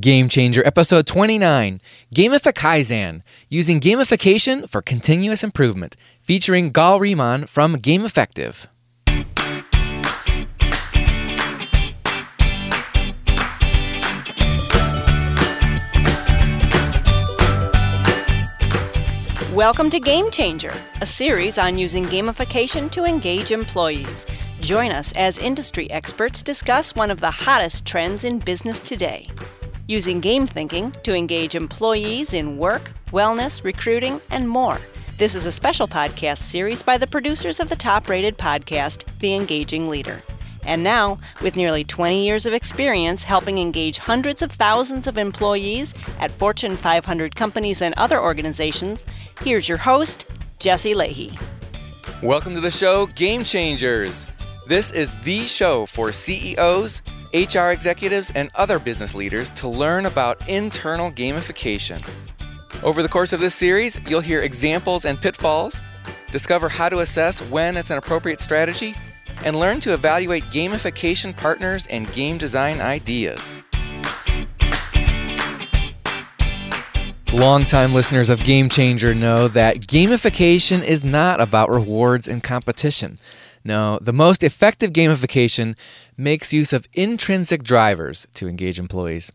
Game Changer, episode 29 Gamify Kaizen Using Gamification for Continuous Improvement, featuring Gal Rimon from GamEffective. Welcome to Game Changer, a series on using gamification to engage employees. Join us as industry experts discuss one of the hottest trends in business today using game thinking to engage employees in work, wellness, recruiting, and more. This is a special podcast series by the producers of the top rated podcast, The Engaging Leader. And now, with nearly 20 years of experience helping engage hundreds of thousands of employees at Fortune 500 companies and other organizations, here's your host, Jesse Lahey. Welcome to the show, Game Changers. This is the show for CEOs, HR executives, and other business leaders to learn about internal gamification. Over the course of this series, you'll hear examples and pitfalls, discover how to assess when it's an appropriate strategy, and learn to evaluate gamification partners and game design ideas. Longtime listeners of Game Changer know that gamification is not about rewards and competition. No, the most effective gamification makes use of intrinsic drivers to engage employees.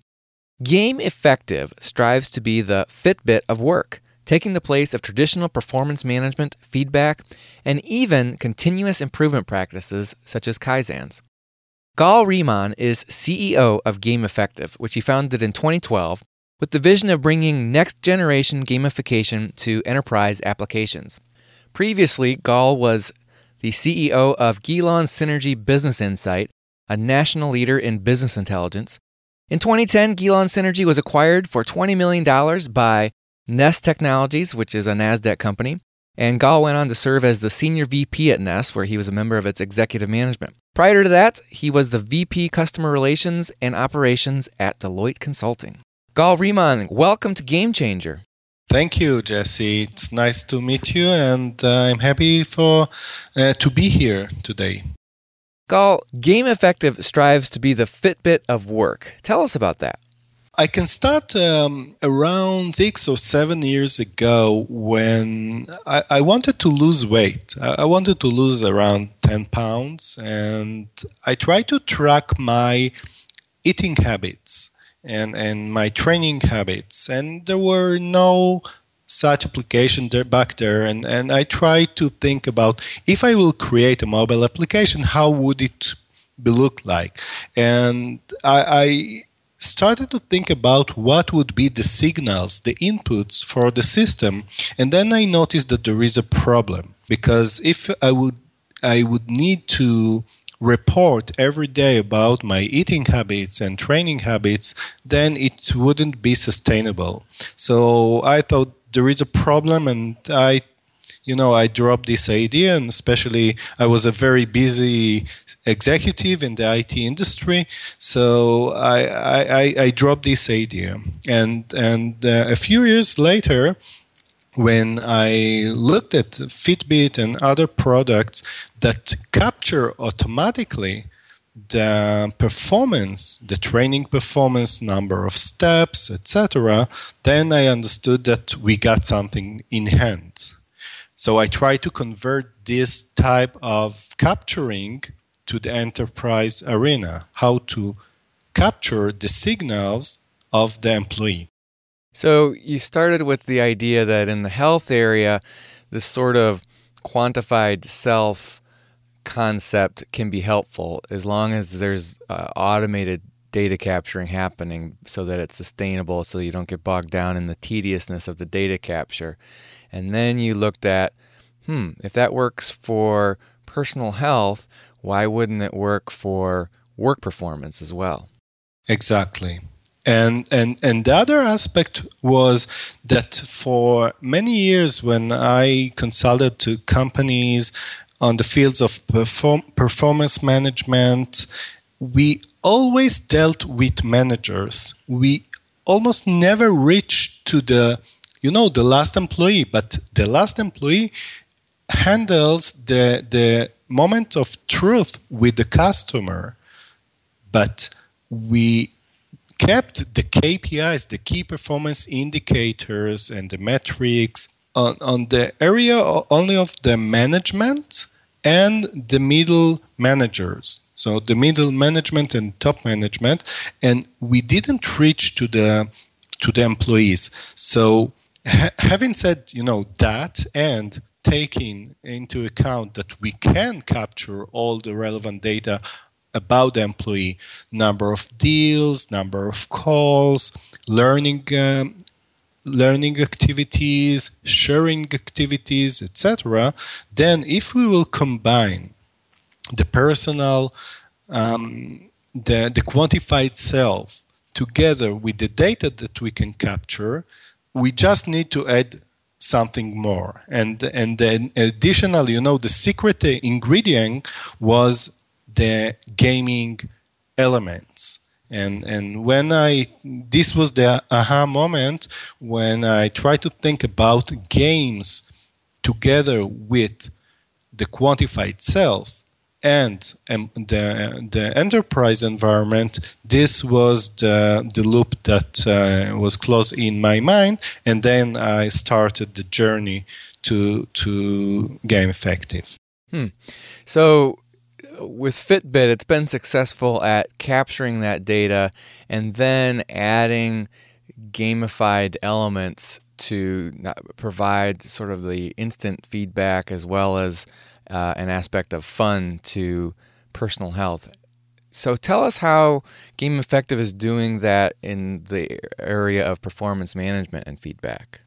GamEffective strives to be the Fitbit of work, taking the place of traditional performance management, feedback, and even continuous improvement practices such as Kaizens. Gal Rimon is CEO of GamEffective, which he founded in 2012 with the vision of bringing next generation gamification to enterprise applications. Previously, Gal was the CEO of Gilon Synergy Business Insight, a national leader in business intelligence. In 2010, Gilon Synergy was acquired for $20 million by Ness Technologies, which is a NASDAQ company, and Gal went on to serve as the senior VP at Ness, where he was a member of its executive management. Prior to that, he was the VP Customer Relations and Operations at Deloitte Consulting. Gal Rimon, welcome to Game Changer. Thank you, Jesse. It's nice to meet you, and uh, I'm happy for uh, to be here today. Gal, GamEffective strives to be the Fitbit of work. Tell us about that. I can start um, around six or seven years ago when I, I wanted to lose weight. I, I wanted to lose around 10 pounds, and I tried to track my eating habits and, and my training habits. And there were no such application there back there and, and I tried to think about if I will create a mobile application, how would it be look like? And I, I started to think about what would be the signals, the inputs for the system, and then I noticed that there is a problem because if I would I would need to report every day about my eating habits and training habits, then it wouldn't be sustainable. So I thought there is a problem, and I you know, I dropped this idea, and especially I was a very busy executive in the IT industry, so I I, I dropped this idea, and and uh, a few years later, when I looked at Fitbit and other products that capture automatically the performance, the training performance, number of steps, etc., then I understood that we got something in hand. So I try to convert this type of capturing to the enterprise arena, how to capture the signals of the employee. So you started with the idea that in the health area, this sort of quantified self concept can be helpful as long as there's uh, automated data capturing happening so that it's sustainable so you don't get bogged down in the tediousness of the data capture. And then you looked at, hmm, if that works for personal health, why wouldn't it work for work performance as well? Exactly. And, and, and the other aspect was that for many years, when I consulted to companies on the fields of perform, performance management, we always dealt with managers. We almost never reached to the, you know, the last employee, but the last employee handles the, the moment of truth with the customer. But we kept the KPIs, the key performance indicators, and the metrics on, on the area only of the management and the middle managers. So the middle management and top management, and we didn't reach to the to the employees. So ha- having said you know that and taking into account that we can capture all the relevant data about the employee number of deals number of calls learning um, learning activities sharing activities etc then if we will combine the personal um, the, the quantified self together with the data that we can capture we just need to add something more. And and then additionally you know the secret ingredient was the gaming elements and and when i this was the aha moment when i tried to think about games together with the quantified self and um, the the enterprise environment, this was the the loop that uh, was close in my mind, and then I started the journey to to game effective. Hmm. So. With Fitbit, it's been successful at capturing that data and then adding gamified elements to provide sort of the instant feedback as well as uh, an aspect of fun to personal health. So tell us how GamEffective is doing that in the area of performance management and feedback.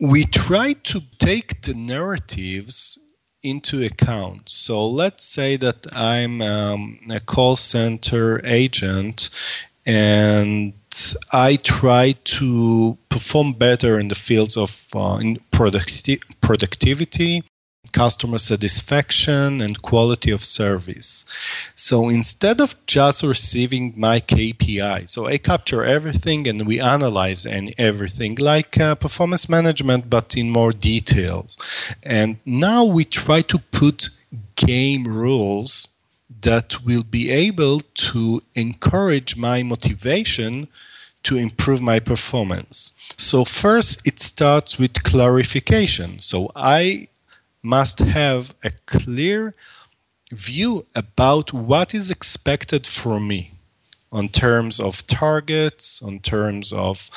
We try to take the narratives into account. So let's say that I'm um, a call center agent and I try to perform better in the fields of uh, producti- productivity, customer satisfaction and quality of service. So instead of just receiving my KPI, so I capture everything and we analyze and everything like uh, performance management, but in more details. And now we try to put game rules that will be able to encourage my motivation to improve my performance. So first it starts with clarification. So I must have a clear view about what is expected from me on terms of targets, on terms of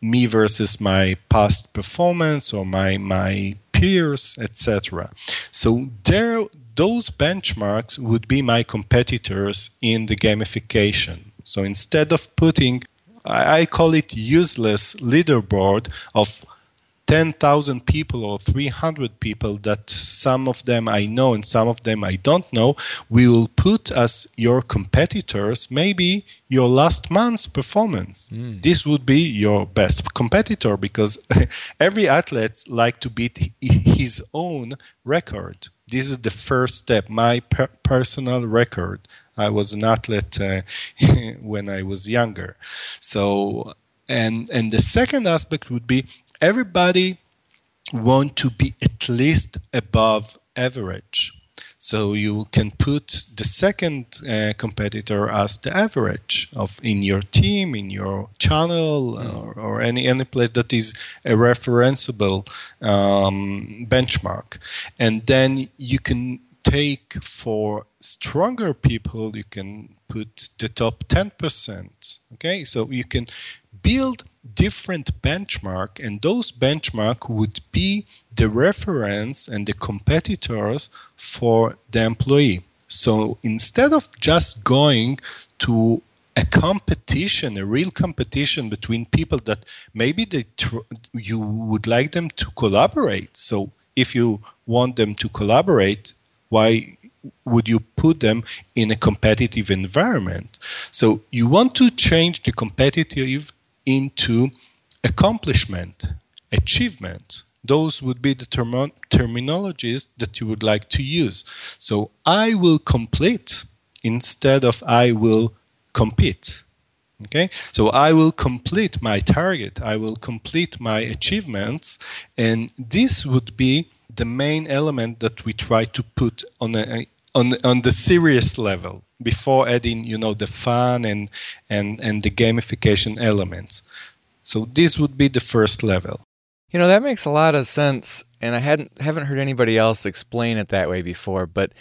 me versus my past performance or my my peers, etc. So there those benchmarks would be my competitors in the gamification. So instead of putting I, call it useless leaderboard of 10,000 people or 300 people that some of them I know and some of them I don't know, we will put as your competitors maybe your last month's performance. Mm. This would be your best competitor because every athlete like to beat his own record. This is the first step, my per- personal record. I was an athlete uh, when I was younger. So and and the second aspect would be everybody want to be at least above average. So you can put the second uh, competitor as the average of in your team, in your channel, mm. or, or, any any place that is a referenceable um, benchmark, and then you can take for stronger people. You can put the top ten percent. Okay, so you can build different benchmark and those benchmark would be the reference and the competitors for the employee so instead of just going to a competition a real competition between people that maybe they tr- you would like them to collaborate so if you want them to collaborate why would you put them in a competitive environment so you want to change the competitive into accomplishment, achievement. Those would be the term- terminologies that you would like to use. So I will complete instead of I will compete. Okay, so I will complete my target, I will complete my achievements, and this would be the main element that we try to put on a, on on the serious level before adding you know the fun and and and the gamification elements. So this would be the first level. You know that makes a lot of sense and i hadn't haven't heard anybody else explain it that way before but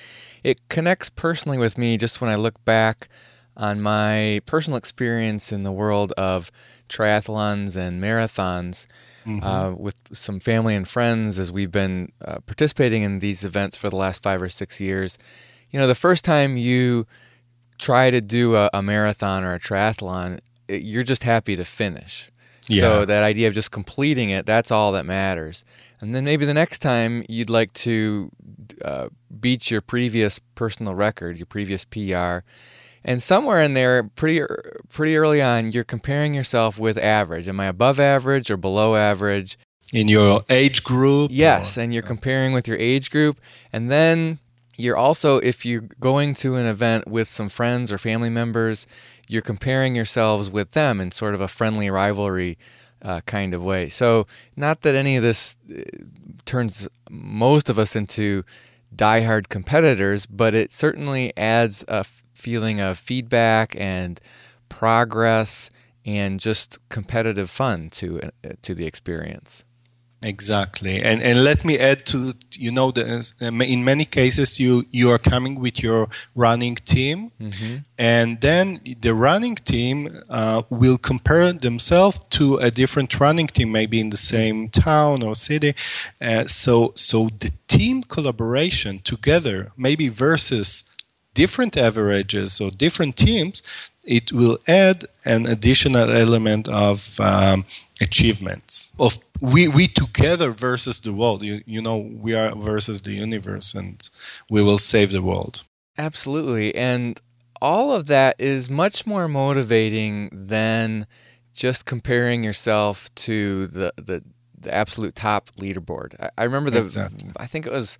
it connects personally with me just when i look back on my personal experience in the world of triathlons and marathons mm-hmm. uh, with some family and friends as we've been uh, participating in these events for the last five or six years. You know, the first time you try to do a, a marathon or a triathlon, it, you're just happy to finish. Yeah. So that idea of just completing it, that's all that matters. And then maybe the next time you'd like to uh, beat your previous personal record, your previous PR and somewhere in there, pretty pretty early on, you're comparing yourself with average. Am I above average or below average? In your age group? Yes, or? and you're comparing with your age group. And then you're also, if you're going to an event with some friends or family members, you're comparing yourselves with them in sort of a friendly rivalry uh, kind of way. So, not that any of this uh, turns most of us into diehard competitors, but it certainly adds a feeling of feedback and progress and just competitive fun to uh, to the experience. Exactly, and and let me add to you know the, uh, in many cases you you are coming with your running team, mm-hmm. and then the running team uh, will compare themselves to a different running team, maybe in the same town or city. Uh, so so the team collaboration together, maybe versus different averages or different teams, it will add an additional element of um, achievements of we we together versus the world. You you know we are versus the universe, and we will save the world. Absolutely, and all of that is much more motivating than just comparing yourself to the the, the absolute top leaderboard. I, I remember the exactly. I think it was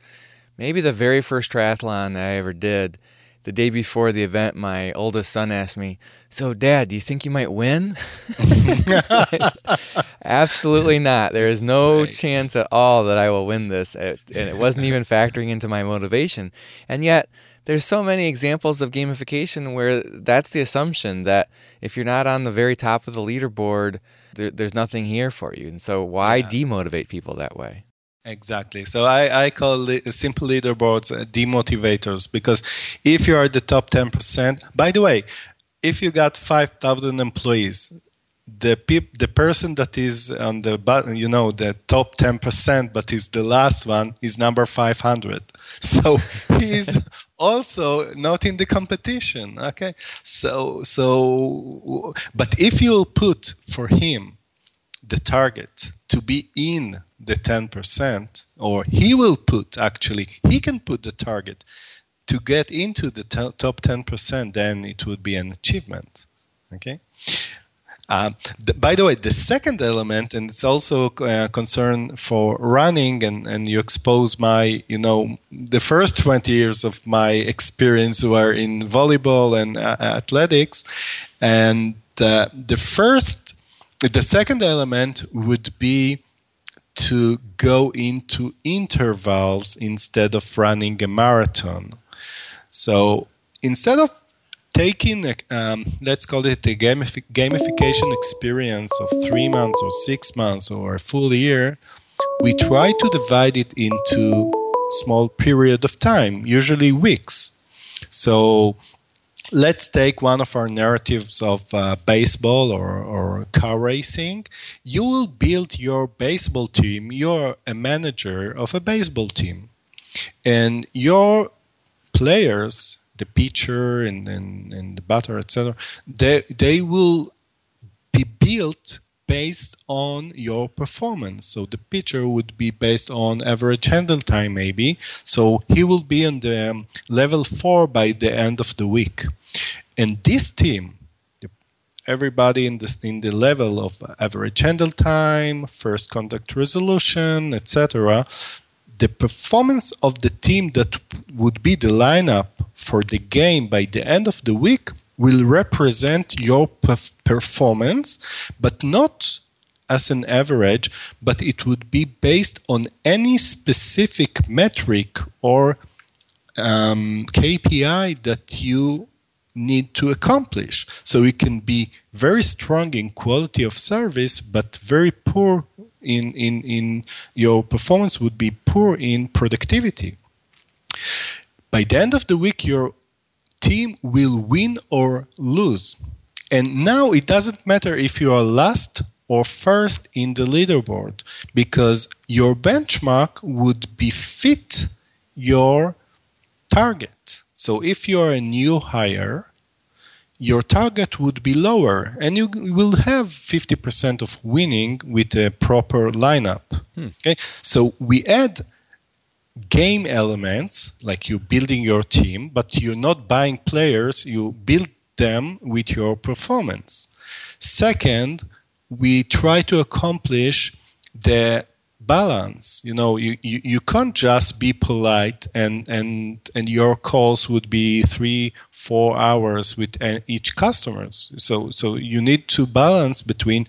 maybe the very first triathlon I ever did the day before the event, my oldest son asked me, So, Dad, do you think you might win? Absolutely not. There is no right. chance at all that I will win this. And it wasn't even factoring into my motivation. And yet, there's so many examples of gamification where that's the assumption that if you're not on the very top of the leaderboard, there, there's nothing here for you. And so, why yeah. demotivate people that way? Exactly. So I, I call simple leaderboards uh, demotivators because if you are the top 10%, by the way, if you got 5,000 employees, the peop, the person that is on the you know, the top 10%, but is the last one, is number 500. So he's also not in the competition. Okay. So, so, but if you put for him the target to be in the 10%, or he will put actually, he can put the target to get into the t- top 10%, then it would be an achievement. Okay? Uh, the, by the way, the second element, and it's also a uh, concern for running, and, and you expose my, you know, the first 20 years of my experience were in volleyball and uh, athletics. And uh, the first, the second element would be to go into intervals instead of running a marathon. So instead of taking, a, um, let's call it a gamifi- gamification experience of three months or six months or a full year, we try to divide it into small period of time, usually weeks. So let's take one of our narratives of uh, baseball or, or car racing. You will build your baseball team. You're a manager of a baseball team. And your players, the pitcher and, and, and the batter, etc., they, they will be built based on your performance. So the pitcher would be based on average handle time, maybe. So he will be on the um, level four by the end of the week. And this team, everybody in the, in the level of average handle time, first contact resolution, etc., the performance of the team that would be the lineup for the game by the end of the week will represent your performance, but not as an average, but it would be based on any specific metric or um, KPI that you need to accomplish. So you can be very strong in quality of service, but very poor in, in, in your performance would be poor in productivity. By the end of the week, your team will win or lose. And now it doesn't matter if you are last or first in the leaderboard because your benchmark would be fit your target. So if you're a new hire, your target would be lower and you will have 50% of winning with a proper lineup. Hmm. Okay? So we add game elements like you building your team, but you're not buying players, you build them with your performance. Second, we try to accomplish the balance. You know you, you, you can't just be polite and and and your calls would be three four hours with uh, each customers. So so you need to balance between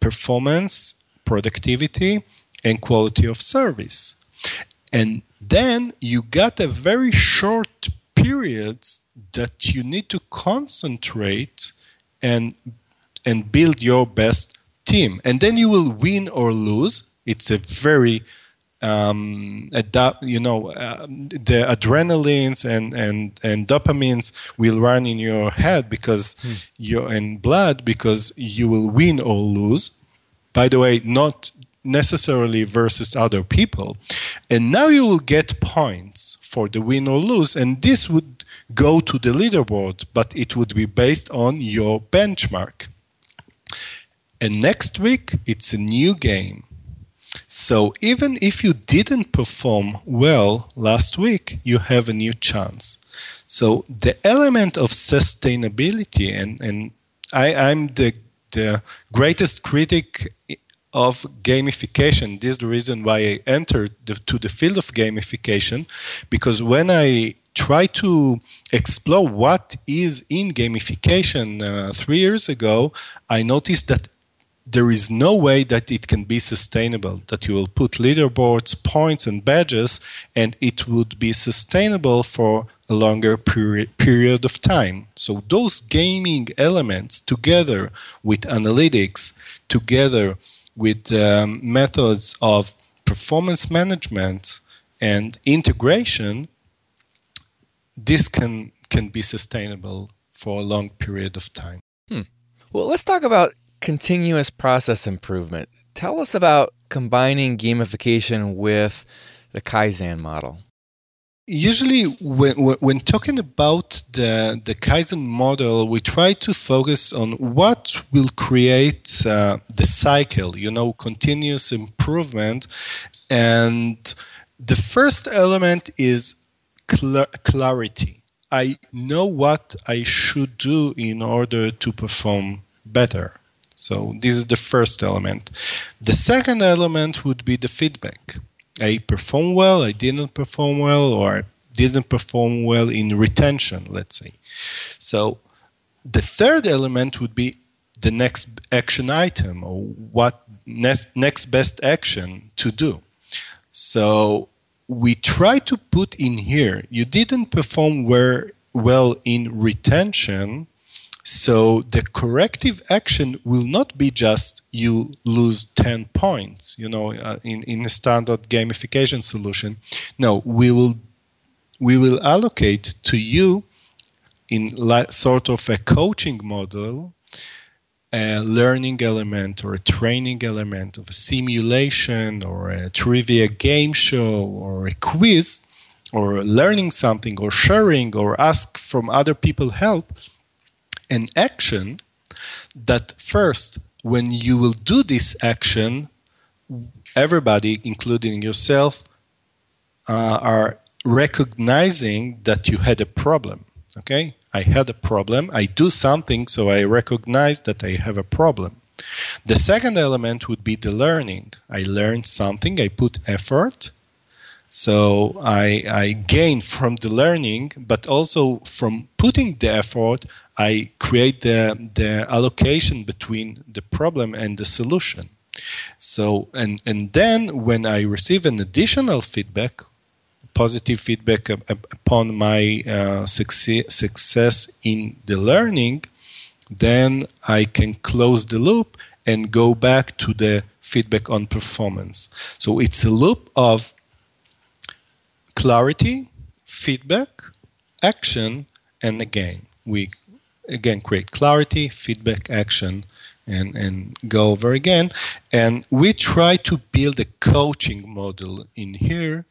performance productivity and quality of service and then you got a very short periods that you need to concentrate and and build your best team and then you will win or lose it's a very um, adapt, you know, uh, the adrenalines and, and, and dopamines will run in your head because hmm. you're in blood because you will win or lose. By the way, not necessarily versus other people. And now you will get points for the win or lose. And this would go to the leaderboard, but it would be based on your benchmark. And next week, it's a new game. So even if you didn't perform well last week, you have a new chance. So the element of sustainability, and, and I, I'm the, the greatest critic of gamification. This is the reason why I entered the, to the field of gamification, because when I try to explore what is in gamification uh, three years ago, I noticed that there is no way that it can be sustainable that you will put leaderboards points and badges and it would be sustainable for a longer period of time so those gaming elements together with analytics together with um, methods of performance management and integration this can can be sustainable for a long period of time hmm. well let's talk about continuous process improvement. Tell us about combining gamification with the Kaizen model. Usually, when, when talking about the, the Kaizen model, we try to focus on what will create uh, the cycle, you know, continuous improvement. And the first element is cl- clarity. I know what I should do in order to perform better. So this is the first element. The second element would be the feedback. I perform well, I didn't perform well, or I didn't perform well in retention, let's say. So the third element would be the next action item or what next, next best action to do. So we try to put in here you didn't perform where, well in retention so the corrective action will not be just you lose 10 points, you know, uh, in, in a standard gamification solution. No, we will we will allocate to you in la- sort of a coaching model a learning element or a training element of a simulation or a trivia game show or a quiz or learning something or sharing or ask from other people help an action that first, when you will do this action, everybody, including yourself, uh, are recognizing that you had a problem. Okay? I had a problem. I do something, so I recognize that I have a problem. The second element would be the learning. I learned something, I put effort, so I, I gain from the learning, but also from putting the effort, I create the, the allocation between the problem and the solution. So and and then when I receive an additional feedback, positive feedback upon my uh, success, success in the learning, then I can close the loop and go back to the feedback on performance. So it's a loop of clarity, feedback, action, and again, we again create clarity, feedback, action, and, and go over again. And we try to build a coaching model in here.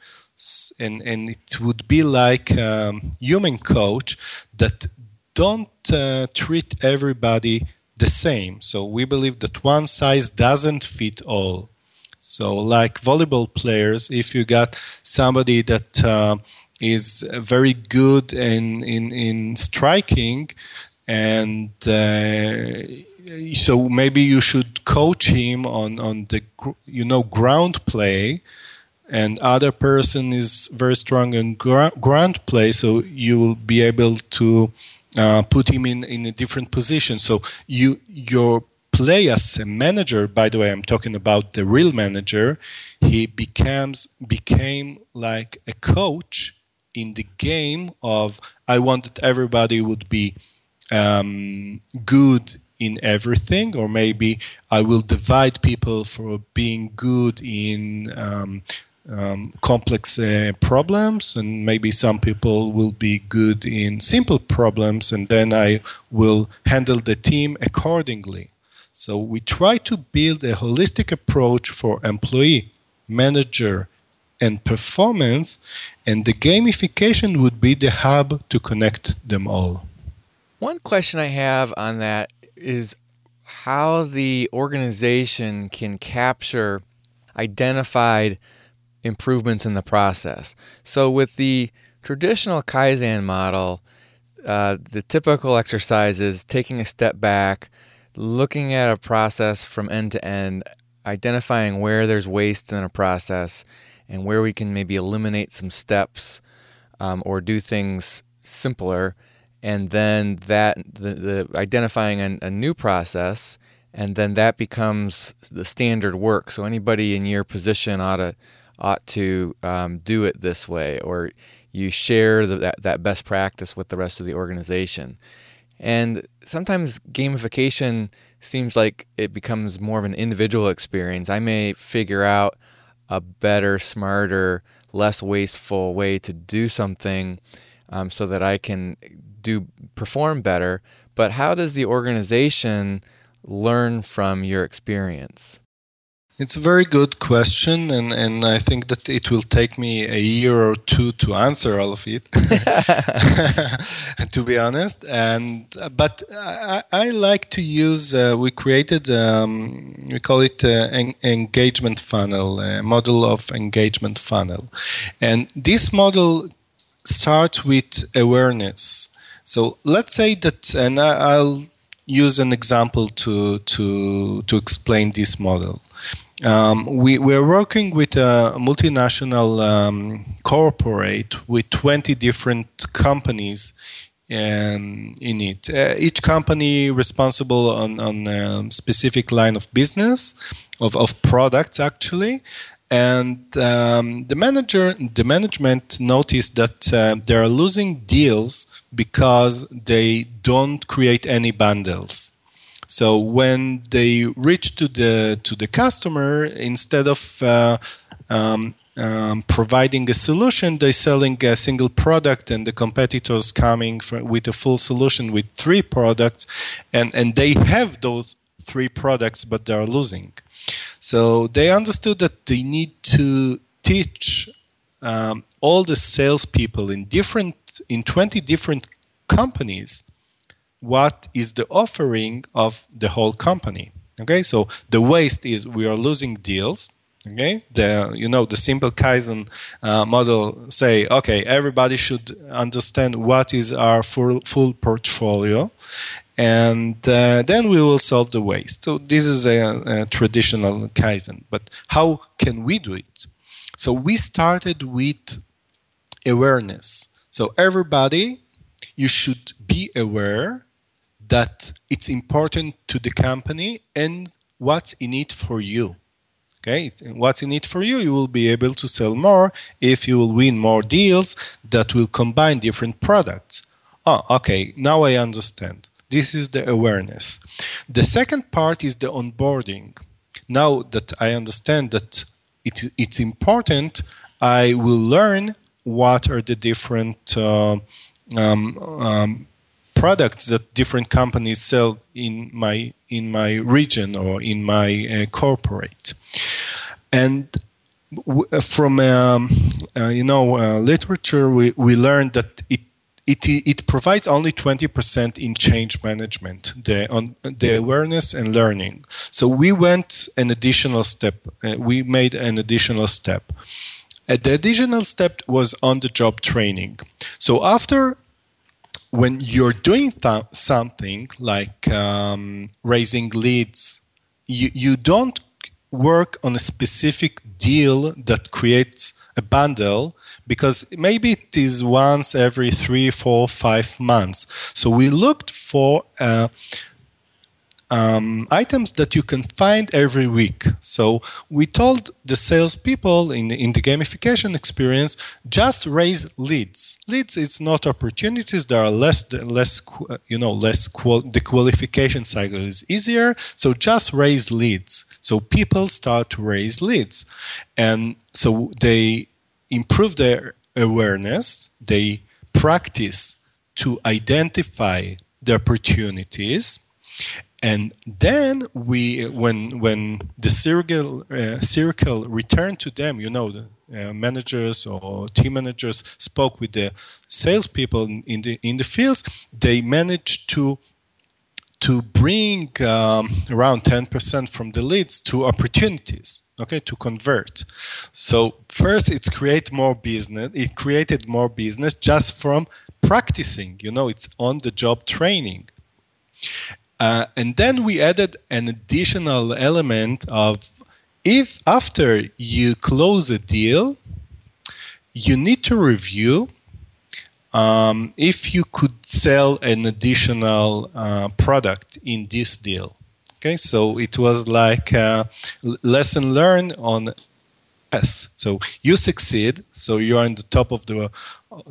And, and it would be like a um, human coach that don't uh, treat everybody the same. So we believe that one size doesn't fit all. So, like volleyball players, if you got somebody that uh, is very good in, in, in striking, and uh, so maybe you should coach him on, on the you know ground play, and other person is very strong in ground play, so you will be able to uh, put him in, in a different position. So you your play as a manager, by the way, I'm talking about the real manager, he becomes became like a coach in the game of I wanted everybody would be um, good in everything, or maybe I will divide people for being good in um, um, complex uh, problems, and maybe some people will be good in simple problems, and then I will handle the team accordingly. So we try to build a holistic approach for employee, manager, and performance, and the gamification would be the hub to connect them all. One question I have on that is how the organization can capture identified improvements in the process. So, with the traditional Kaizen model, uh, the typical exercise is taking a step back, looking at a process from end to end, identifying where there's waste in a process, and where we can maybe eliminate some steps um, or do things simpler. And then that the, the identifying a, a new process, and then that becomes the standard work. So anybody in your position ought to ought to um, do it this way, or you share the, that, that best practice with the rest of the organization. And sometimes gamification seems like it becomes more of an individual experience. I may figure out a better, smarter, less wasteful way to do something um, so that I can do perform better. But how does the organization learn from your experience? It's a very good question, and, and I think that it will take me a year or two to answer all of it, to be honest. And but I, I like to use. Uh, we created um, we call it an engagement funnel, a model of engagement funnel, and this model starts with awareness. So let's say that, and I, I'll use an example to to to explain this model. Um, we, we're working with a multinational um, corporate with 20 different companies um, in it. Uh, each company responsible on, on a specific line of business, of, of products actually. And um, the manager, the management noticed that uh, they are losing deals because they don't create any bundles. So when they reach to the to the customer, instead of uh, um, um, providing a solution, they're selling a single product, and the competitors coming with a full solution with three products, and and they have those three products, but they are losing. So they understood that they need to teach um, all the salespeople in different in 20 different companies what is the offering of the whole company. Okay, so the waste is we are losing deals. Okay, the you know the simple Kaizen uh, model say okay everybody should understand what is our full full portfolio, and uh, then we will solve the waste. So this is a, a traditional Kaizen, but how can we do it? So we started with awareness. So everybody, you should be aware that it's important to the company and what's in it for you. Okay, what's in it for you? You will be able to sell more if you will win more deals that will combine different products. Oh, okay, now I understand. This is the awareness. The second part is the onboarding. Now that I understand that it, it's important, I will learn what are the different uh, um, um, products that different companies sell in my in my region or in my uh, corporate and w- from um, uh, you know uh, literature we, we learned that it it, it provides only 20% in change management, the, on, the awareness and learning. So we went an additional step. Uh, we made an additional step. Uh, the additional step was on the job training. So after when you're doing th- something like um, raising leads, you, you don't work on a specific deal that creates a bundle because maybe it is once every three, four, five months. So we looked for uh, um, items that you can find every week. So we told the salespeople in, in the gamification experience just raise leads. Leads it's not opportunities. There are less less you know less qual- the qualification cycle is easier. So just raise leads. So people start to raise leads, and so they improve their awareness. They practice to identify the opportunities and then we when when the circle uh, circle returned to them you know the uh, managers or team managers spoke with the salespeople in the in the fields they managed to to bring um, around 10% from the leads to opportunities okay to convert. So first it's create more business it created more business just from practicing you know it's on the job training. Uh, and then we added an additional element of if after you close a deal, you need to review um, if you could sell an additional uh, product in this deal. Okay, so it was like a lesson learned on yes. So you succeed, so you are on the top of the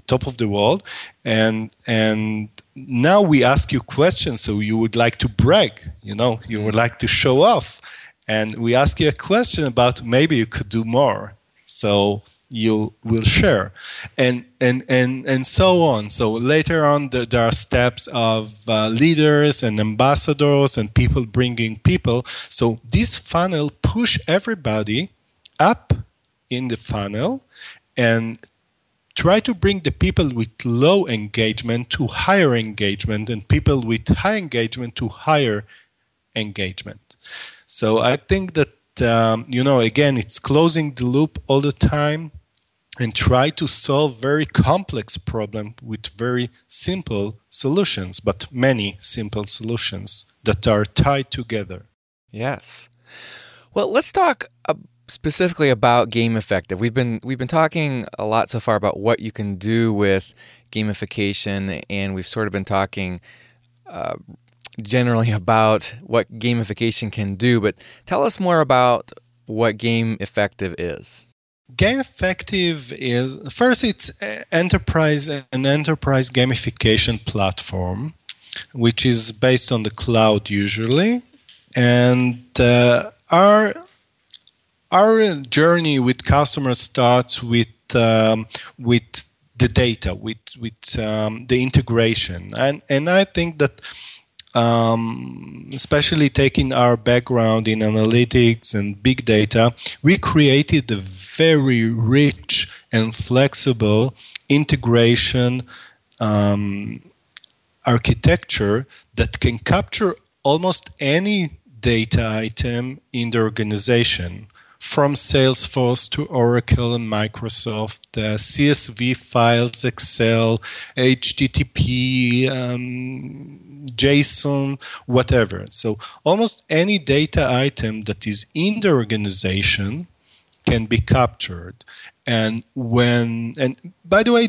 top of the world, and and now we ask you questions so you would like to brag you know you would like to show off and we ask you a question about maybe you could do more so you will share. And and and and so on. So later on the, there are steps of uh, leaders and ambassadors and people bringing people. So this funnel push everybody up in the funnel and try to bring the people with low engagement to higher engagement and people with high engagement to higher engagement. So I think that, um, you know, again, it's closing the loop all the time and try to solve very complex problem with very simple solutions, but many simple solutions that are tied together. Yes. Well, let's talk specifically about game effective we've been we've been talking a lot so far about what you can do with gamification and we've sort of been talking uh, generally about what gamification can do but tell us more about what game effective is game effective is first it's enterprise an enterprise gamification platform which is based on the cloud usually and uh, our our journey with customers starts with um, with the data, with with um, the integration, and and I think that. Um, especially taking our background in analytics and big data, we created a very rich and flexible integration um, architecture that can capture almost any data item in the organization from Salesforce to Oracle and Microsoft, uh, CSV files, Excel, HTTP, um, JSON, whatever. So almost any data item that is in the organization can be captured. And when, and by the way,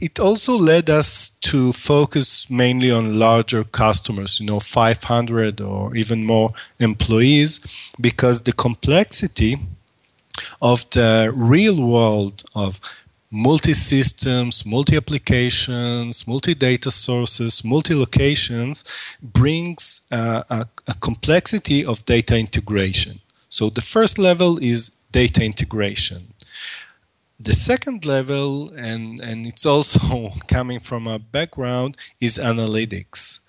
it also led us to focus mainly on larger customers, you know, 500 or even more employees, because the complexity of the real world of multi systems, multi applications, multi data sources, multi locations brings uh, a, a complexity of data integration. So the first level is data integration. The second level, and, and it's also coming from a background, is analytics.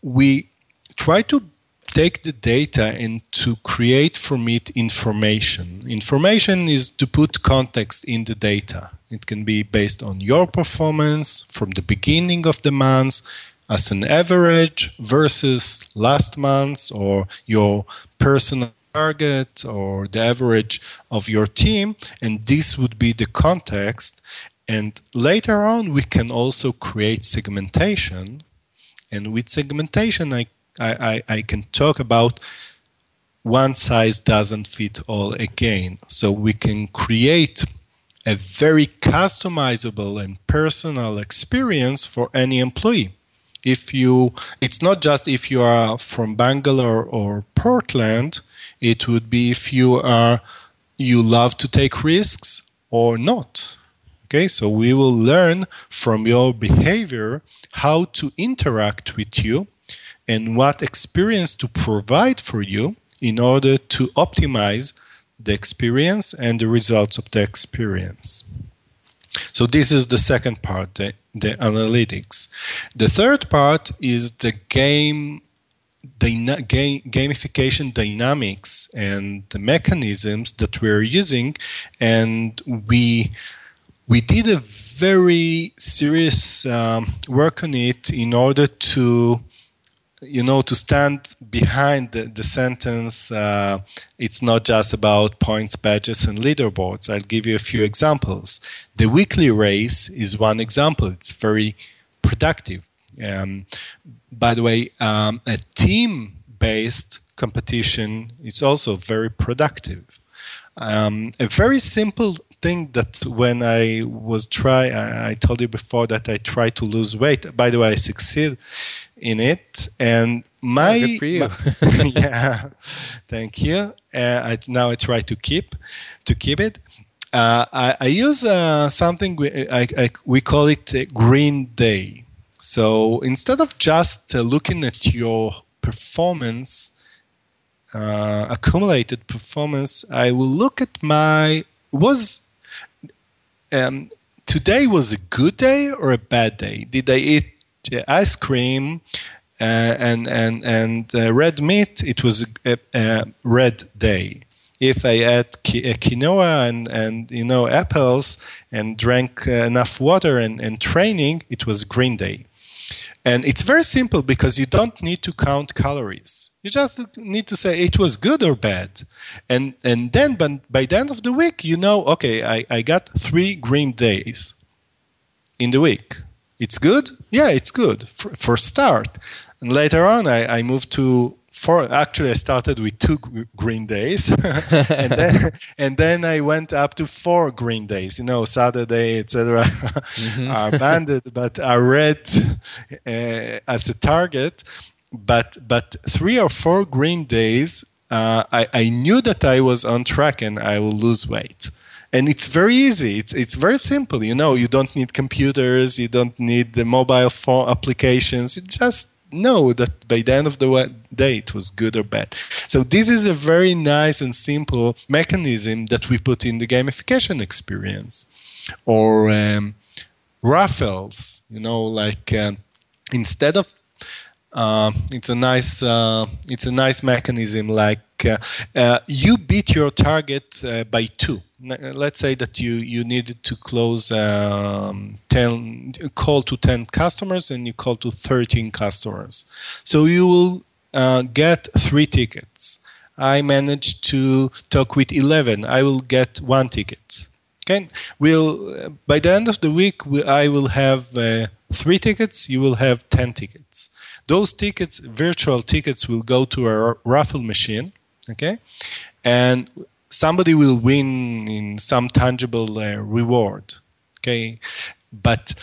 We try to take the data and to create from it information. Information is to put context in the data. It can be based on your performance from the beginning of the month as an average versus last month or your personal target or the average of your team. And this would be the context. And later on, we can also create segmentation. And with segmentation, I I, I, can talk about one size doesn't fit all again. So we can create a very customizable and personal experience for any employee. If you, it's not just if you are from Bangalore or Portland, it would be if you are, you love to take risks or not. Okay, so we will learn from your behavior how to interact with you and what experience to provide for you in order to optimize the experience and the results of the experience. So this is the second part, the, the analytics. The third part is the game, dyna, game gamification dynamics and the mechanisms that we're using, and we we did a very serious um, work on it in order to you know, to stand behind the, the sentence, uh, it's not just about points, badges, and leaderboards. I'll give you a few examples. The weekly race is one example. It's very productive. Um, by the way, um, a team based competition is also very productive. Um, a very simple thing that when I was try, I, I, told you before that I try to lose weight. By the way, I succeed in it, and my, good for you. my yeah, thank you. Uh, I, now I try to keep to keep it. Uh, I, I, use uh, something we, I, we call it green day. So instead of just uh, looking at your performance, uh, accumulated performance, I will look at my was um, today was a good day or a bad day? Did I eat ice cream uh, and and and uh, red meat? It was a, a, red day. If I ate uh, quinoa and, and you know apples and drank uh, enough water and, and training, it was green day. And it's very simple because you don't need to count calories. You just need to say it was good or bad. And, and then by, the end of the week, you know, okay, I, I got three green days in the week. It's good? Yeah, it's good for, for start. And later on, I, I moved to four actually i started with two green days. And then and then i went up to four green days you know saturday etc mm-hmm. are banded but are red uh, as a target. But but three or four green days uh, I, I knew that i was on track and i will lose weight. And it's very easy. It's it's very simple you know. You don't need computers. You don't need the mobile phone applications. It just know that by the end of the day it was good or bad. So this is a very nice and simple mechanism that we put in the gamification experience, or um, raffles. You know, like uh, instead of uh, it's a nice uh, it's a nice mechanism like uh, uh you beat your target uh, by two let's say that you you needed to close um, 10 call to 10 customers and you call to 13 customers. So you will uh, get three tickets. I managed to talk with 11 i will get one ticket. Okay? We'll by the end of the week we, i will have three tickets. You will have 10 tickets. Those tickets, virtual tickets, will go to a raffle machine, okay, and somebody will win in some tangible uh, reward, okay. But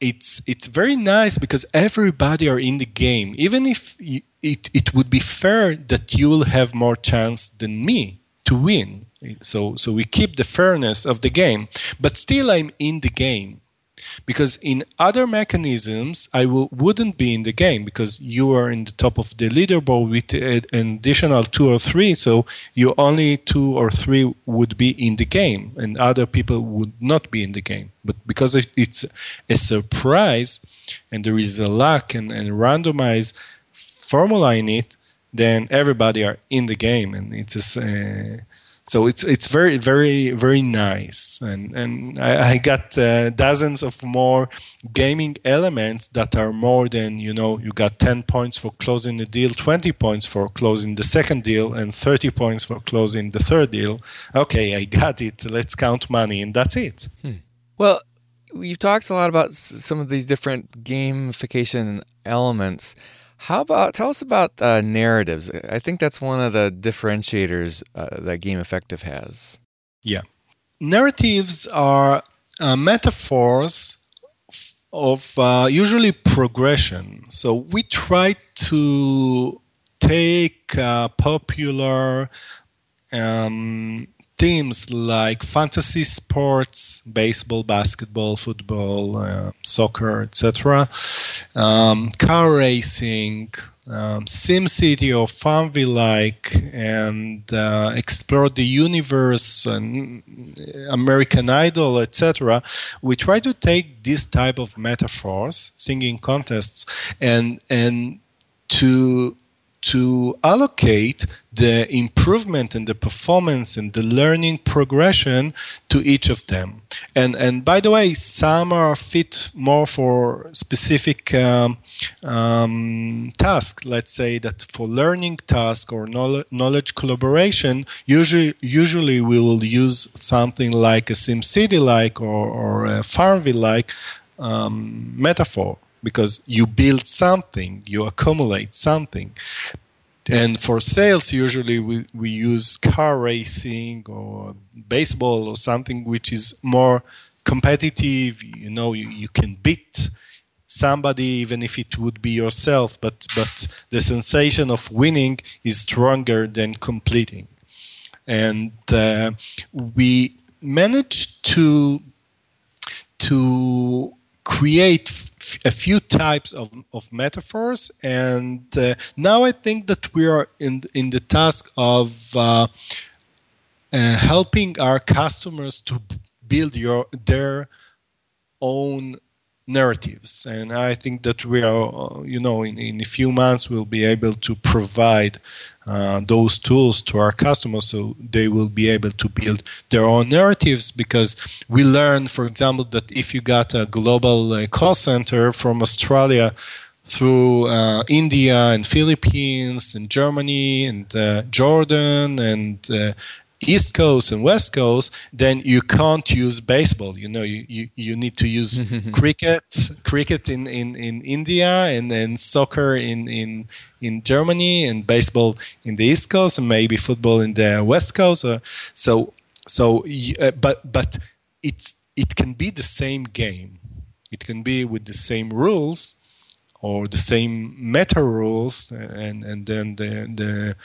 it's it's very nice because everybody are in the game. Even if you, it it would be fair that you will have more chance than me to win. So so we keep the fairness of the game, but still I'm in the game because in other mechanisms i will wouldn't be in the game because you are in the top of the leaderboard with an additional two or three so you only two or three would be in the game and other people would not be in the game. But because it's a surprise and there is a luck and, and randomized formula in it then everybody are in the game and it's a, uh, so it's it's very very very nice. And and I, I got uh, dozens of more gaming elements that are more than you know you got 10 points for closing the deal 20 points for closing the second deal and 30 points for closing the third deal. Okay I got it. Let's count money and that's it. Hmm. well you've talked a lot about some of these different gamification elements how about tell us about uh, narratives? I think that's one of the differentiators uh, that GamEffective has. Yeah, narratives are uh, metaphors of uh, usually progression. So we try to take uh, popular um, themes like fantasy sports, baseball, basketball, football, uh, soccer, etc., um, car racing, um, SimCity or Farmville like, and uh, explore the universe and American Idol, etc. We try to take this type of metaphors, singing contests, and and to to allocate the improvement and the performance and the learning progression to each of them. And and by the way, some are fit more for specific um, um, task. Let's say that for learning task or knowledge collaboration, usually usually we will use something like a SimCity like or, or a Farmville like um, metaphor because you build something, you accumulate something. And for sales, usually we, we use car racing or baseball or something which is more competitive. You know, you, you can beat somebody even if it would be yourself, but, but the sensation of winning is stronger than completing. And uh, we managed to to create a few types of, of metaphors, and uh, now I think that we are in in the task of uh, uh, helping our customers to build your their own narratives. And i think that we are uh, you know in, in a few months we'll be able to provide uh, those tools to our customers so they will be able to build their own narratives because we learned for example that if you got a global uh, call center from australia through uh, India and Philippines and Germany and uh, Jordan and uh, East Coast and West Coast, then you can't use baseball. You know, you, you, you need to use cricket, cricket in, in, in India, and then soccer in, in in Germany, and baseball in the East Coast, and maybe football in the West Coast. Uh, so so, uh, but but it's it can be the same game. It can be with the same rules or the same meta rules, and and then the the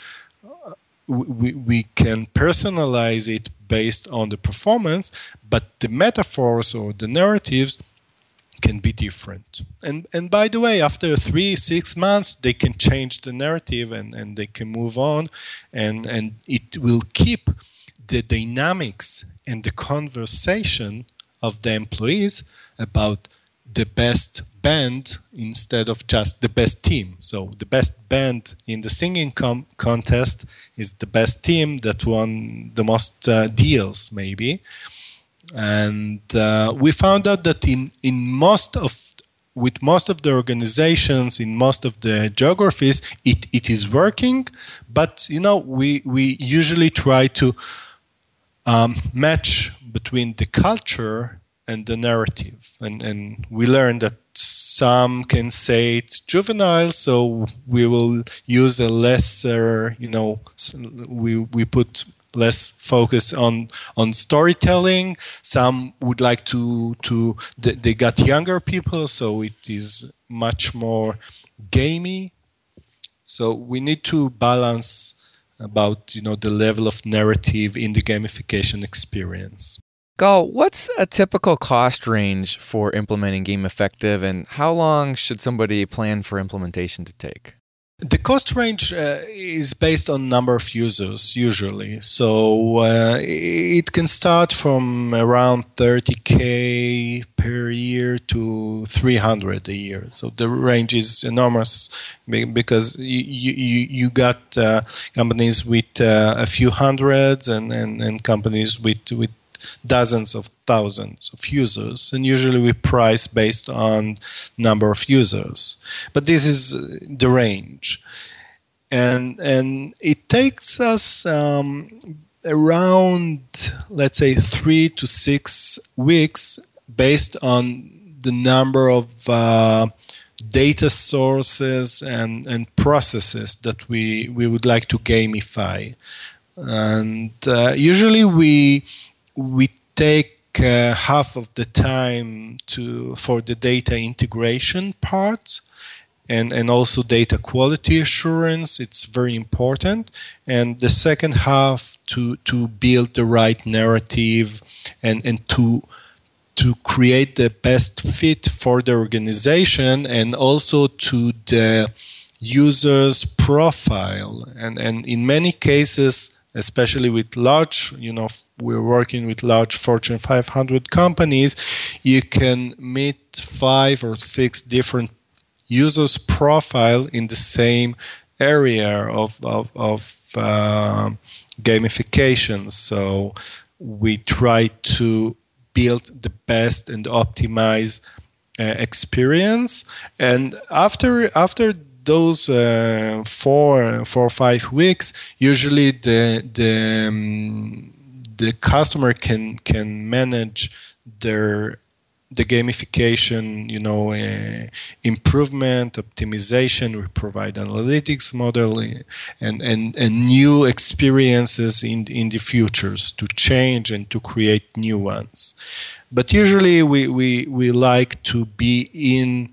we, we can personalize it based on the performance, but the metaphors or the narratives can be different. And and by the way, after three, six months, they can change the narrative and, and they can move on and, and it will keep the dynamics and the conversation of the employees about the best band instead of just the best team. So the best band in the singing com- contest is the best team that won the most uh, deals, maybe. And uh, we found out that in in most of with most of the organizations in most of the geographies, it, it is working. But you know, we we usually try to um, match between the culture and the narrative. And, and we learned that some can say it's juvenile, so we will use a lesser, you know, we, we put less focus on on storytelling. Some would like to to they, got younger people, so it is much more gamey. So we need to balance about you know the level of narrative in the gamification experience. Gal, what's a typical cost range for implementing GamEffective, and how long should somebody plan for implementation to take? The cost range uh, is based on number of users usually. So uh, it can start from around 30k per year to 300 a year. So the range is enormous because you you, you got uh, companies with uh, a few hundreds and, and, and companies with with dozens of thousands of users and usually we price based on number of users but this is the range and and it takes us um, around let's say three to six weeks based on the number of uh, data sources and, and processes that we, we would like to gamify. And uh, usually we we take uh, half of the time to for the data integration part and, and also data quality assurance. It's very important. And the second half to to build the right narrative and and to to create the best fit for the organization and also to the user's profile. And and in many cases especially with large, you know, we're working with large Fortune 500 companies, you can meet five or six different users' profile in the same area of, of, of uh, gamification. So we try to build the best and optimize uh, experience. And after after those uh, four four or five weeks, usually the the um, the customer can can manage their the gamification, you know, uh, improvement, optimization. We provide analytics model uh, and, and, and new experiences in, in the futures to change and to create new ones. But usually we, we, we like to be in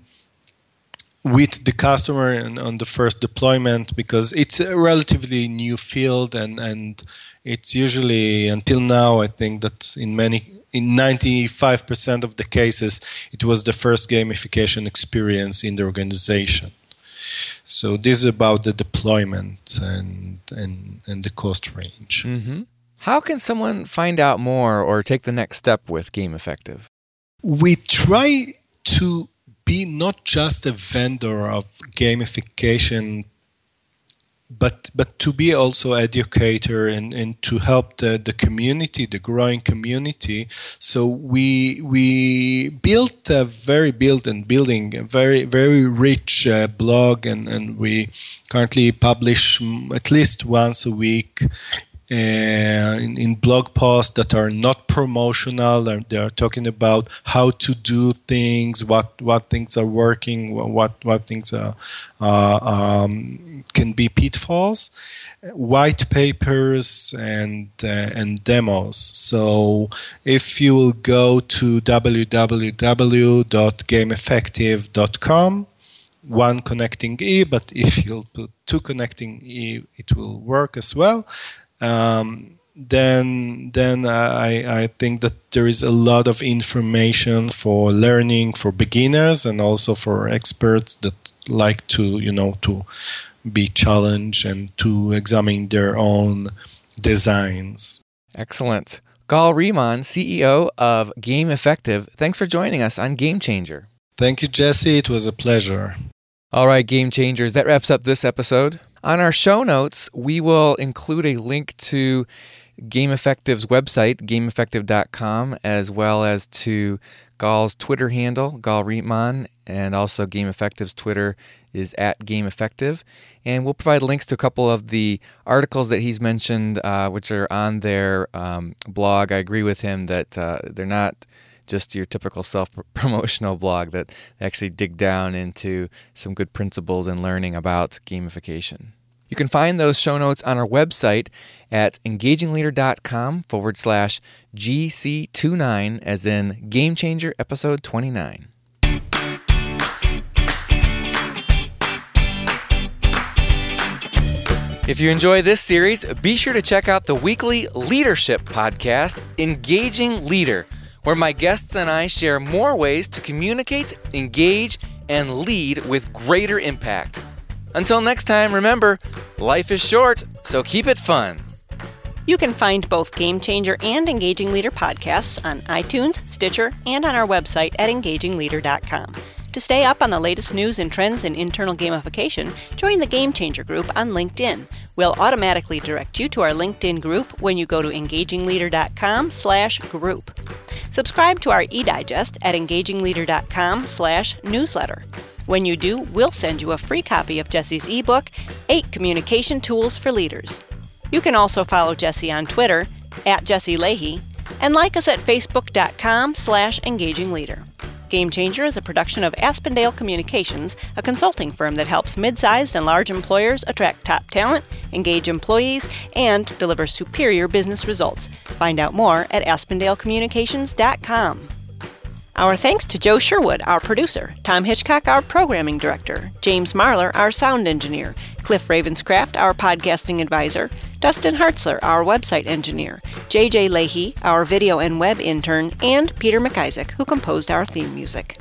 with the customer and on the first deployment because it's a relatively new field and and it's usually until now I think that in many in 95% of the cases it was the first gamification experience in the organization. So this is about the deployment and and and the cost range. Mm-hmm. How can someone find out more or take the next step with GamEffective? We try to be not just a vendor of gamification but but to be also educator and, and to help the, the community, the growing community. So we we built a very built and building a very very rich uh, blog and, and we currently publish at least once a week uh, in, in, blog posts that are not promotional. They are talking about how to do things, what what things are working, what what things are, uh, um, can be pitfalls, white papers and uh, and demos. So if you will go to www.gameffective.com one connecting e but if you'll put two connecting e it will work as well um, then then I, I think that there is a lot of information for learning for beginners and also for experts that like to you know to be challenged and to examine their own designs. Excellent. Gal Rimon, CEO of GamEffective, thanks for joining us on Game Changer. Thank you, Jesse. It was a pleasure. All right, Game Changers, that wraps up this episode. On our show notes, we will include a link to GamEffective's website, gameffective.com, as well as to Gal's Twitter handle, Gal Rimon, and also GamEffective's Twitter is at GamEffective. And we'll provide links to a couple of the articles that he's mentioned, uh, which are on their um, blog. I agree with him that uh, they're not just your typical self promotional blog that actually dig down into some good principles and learning about gamification. You can find those show notes on our website at engagingleader.com forward slash GC29, as in Game Changer Episode 29. If you enjoy this series, be sure to check out the weekly leadership podcast, Engaging Leader, where my guests and I share more ways to communicate, engage, and lead with greater impact. Until next time, remember, life is short, so keep it fun. You can find both Game Changer and Engaging Leader podcasts on iTunes, Stitcher, and on our website at engagingleader.com. To stay up on the latest news and trends in internal gamification, join the Game Changer group on LinkedIn. We'll automatically direct you to our LinkedIn group when you go to engagingleader.com/group. Subscribe to our e-digest at engagingleader.com slash newsletter. When you do, we'll send you a free copy of Jesse's ebook, 8 Communication Tools for Leaders. You can also follow Jesse on Twitter, at Jesse Lahey, and like us at facebook.com slash engagingleader. Game Changer is a production of Aspendale Communications, a consulting firm that helps mid-sized and large employers attract top talent, engage employees, and deliver superior business results. Find out more at aspendalecommunications.com. Our thanks to Joe Sherwood, our producer, Tom Hitchcock, our programming director, James Marlar, our sound engineer, Cliff Ravenscraft, our podcasting advisor, Dustin Hartzler, our website engineer, JJ Lahey, our video and web intern, and Peter McIsaac, who composed our theme music.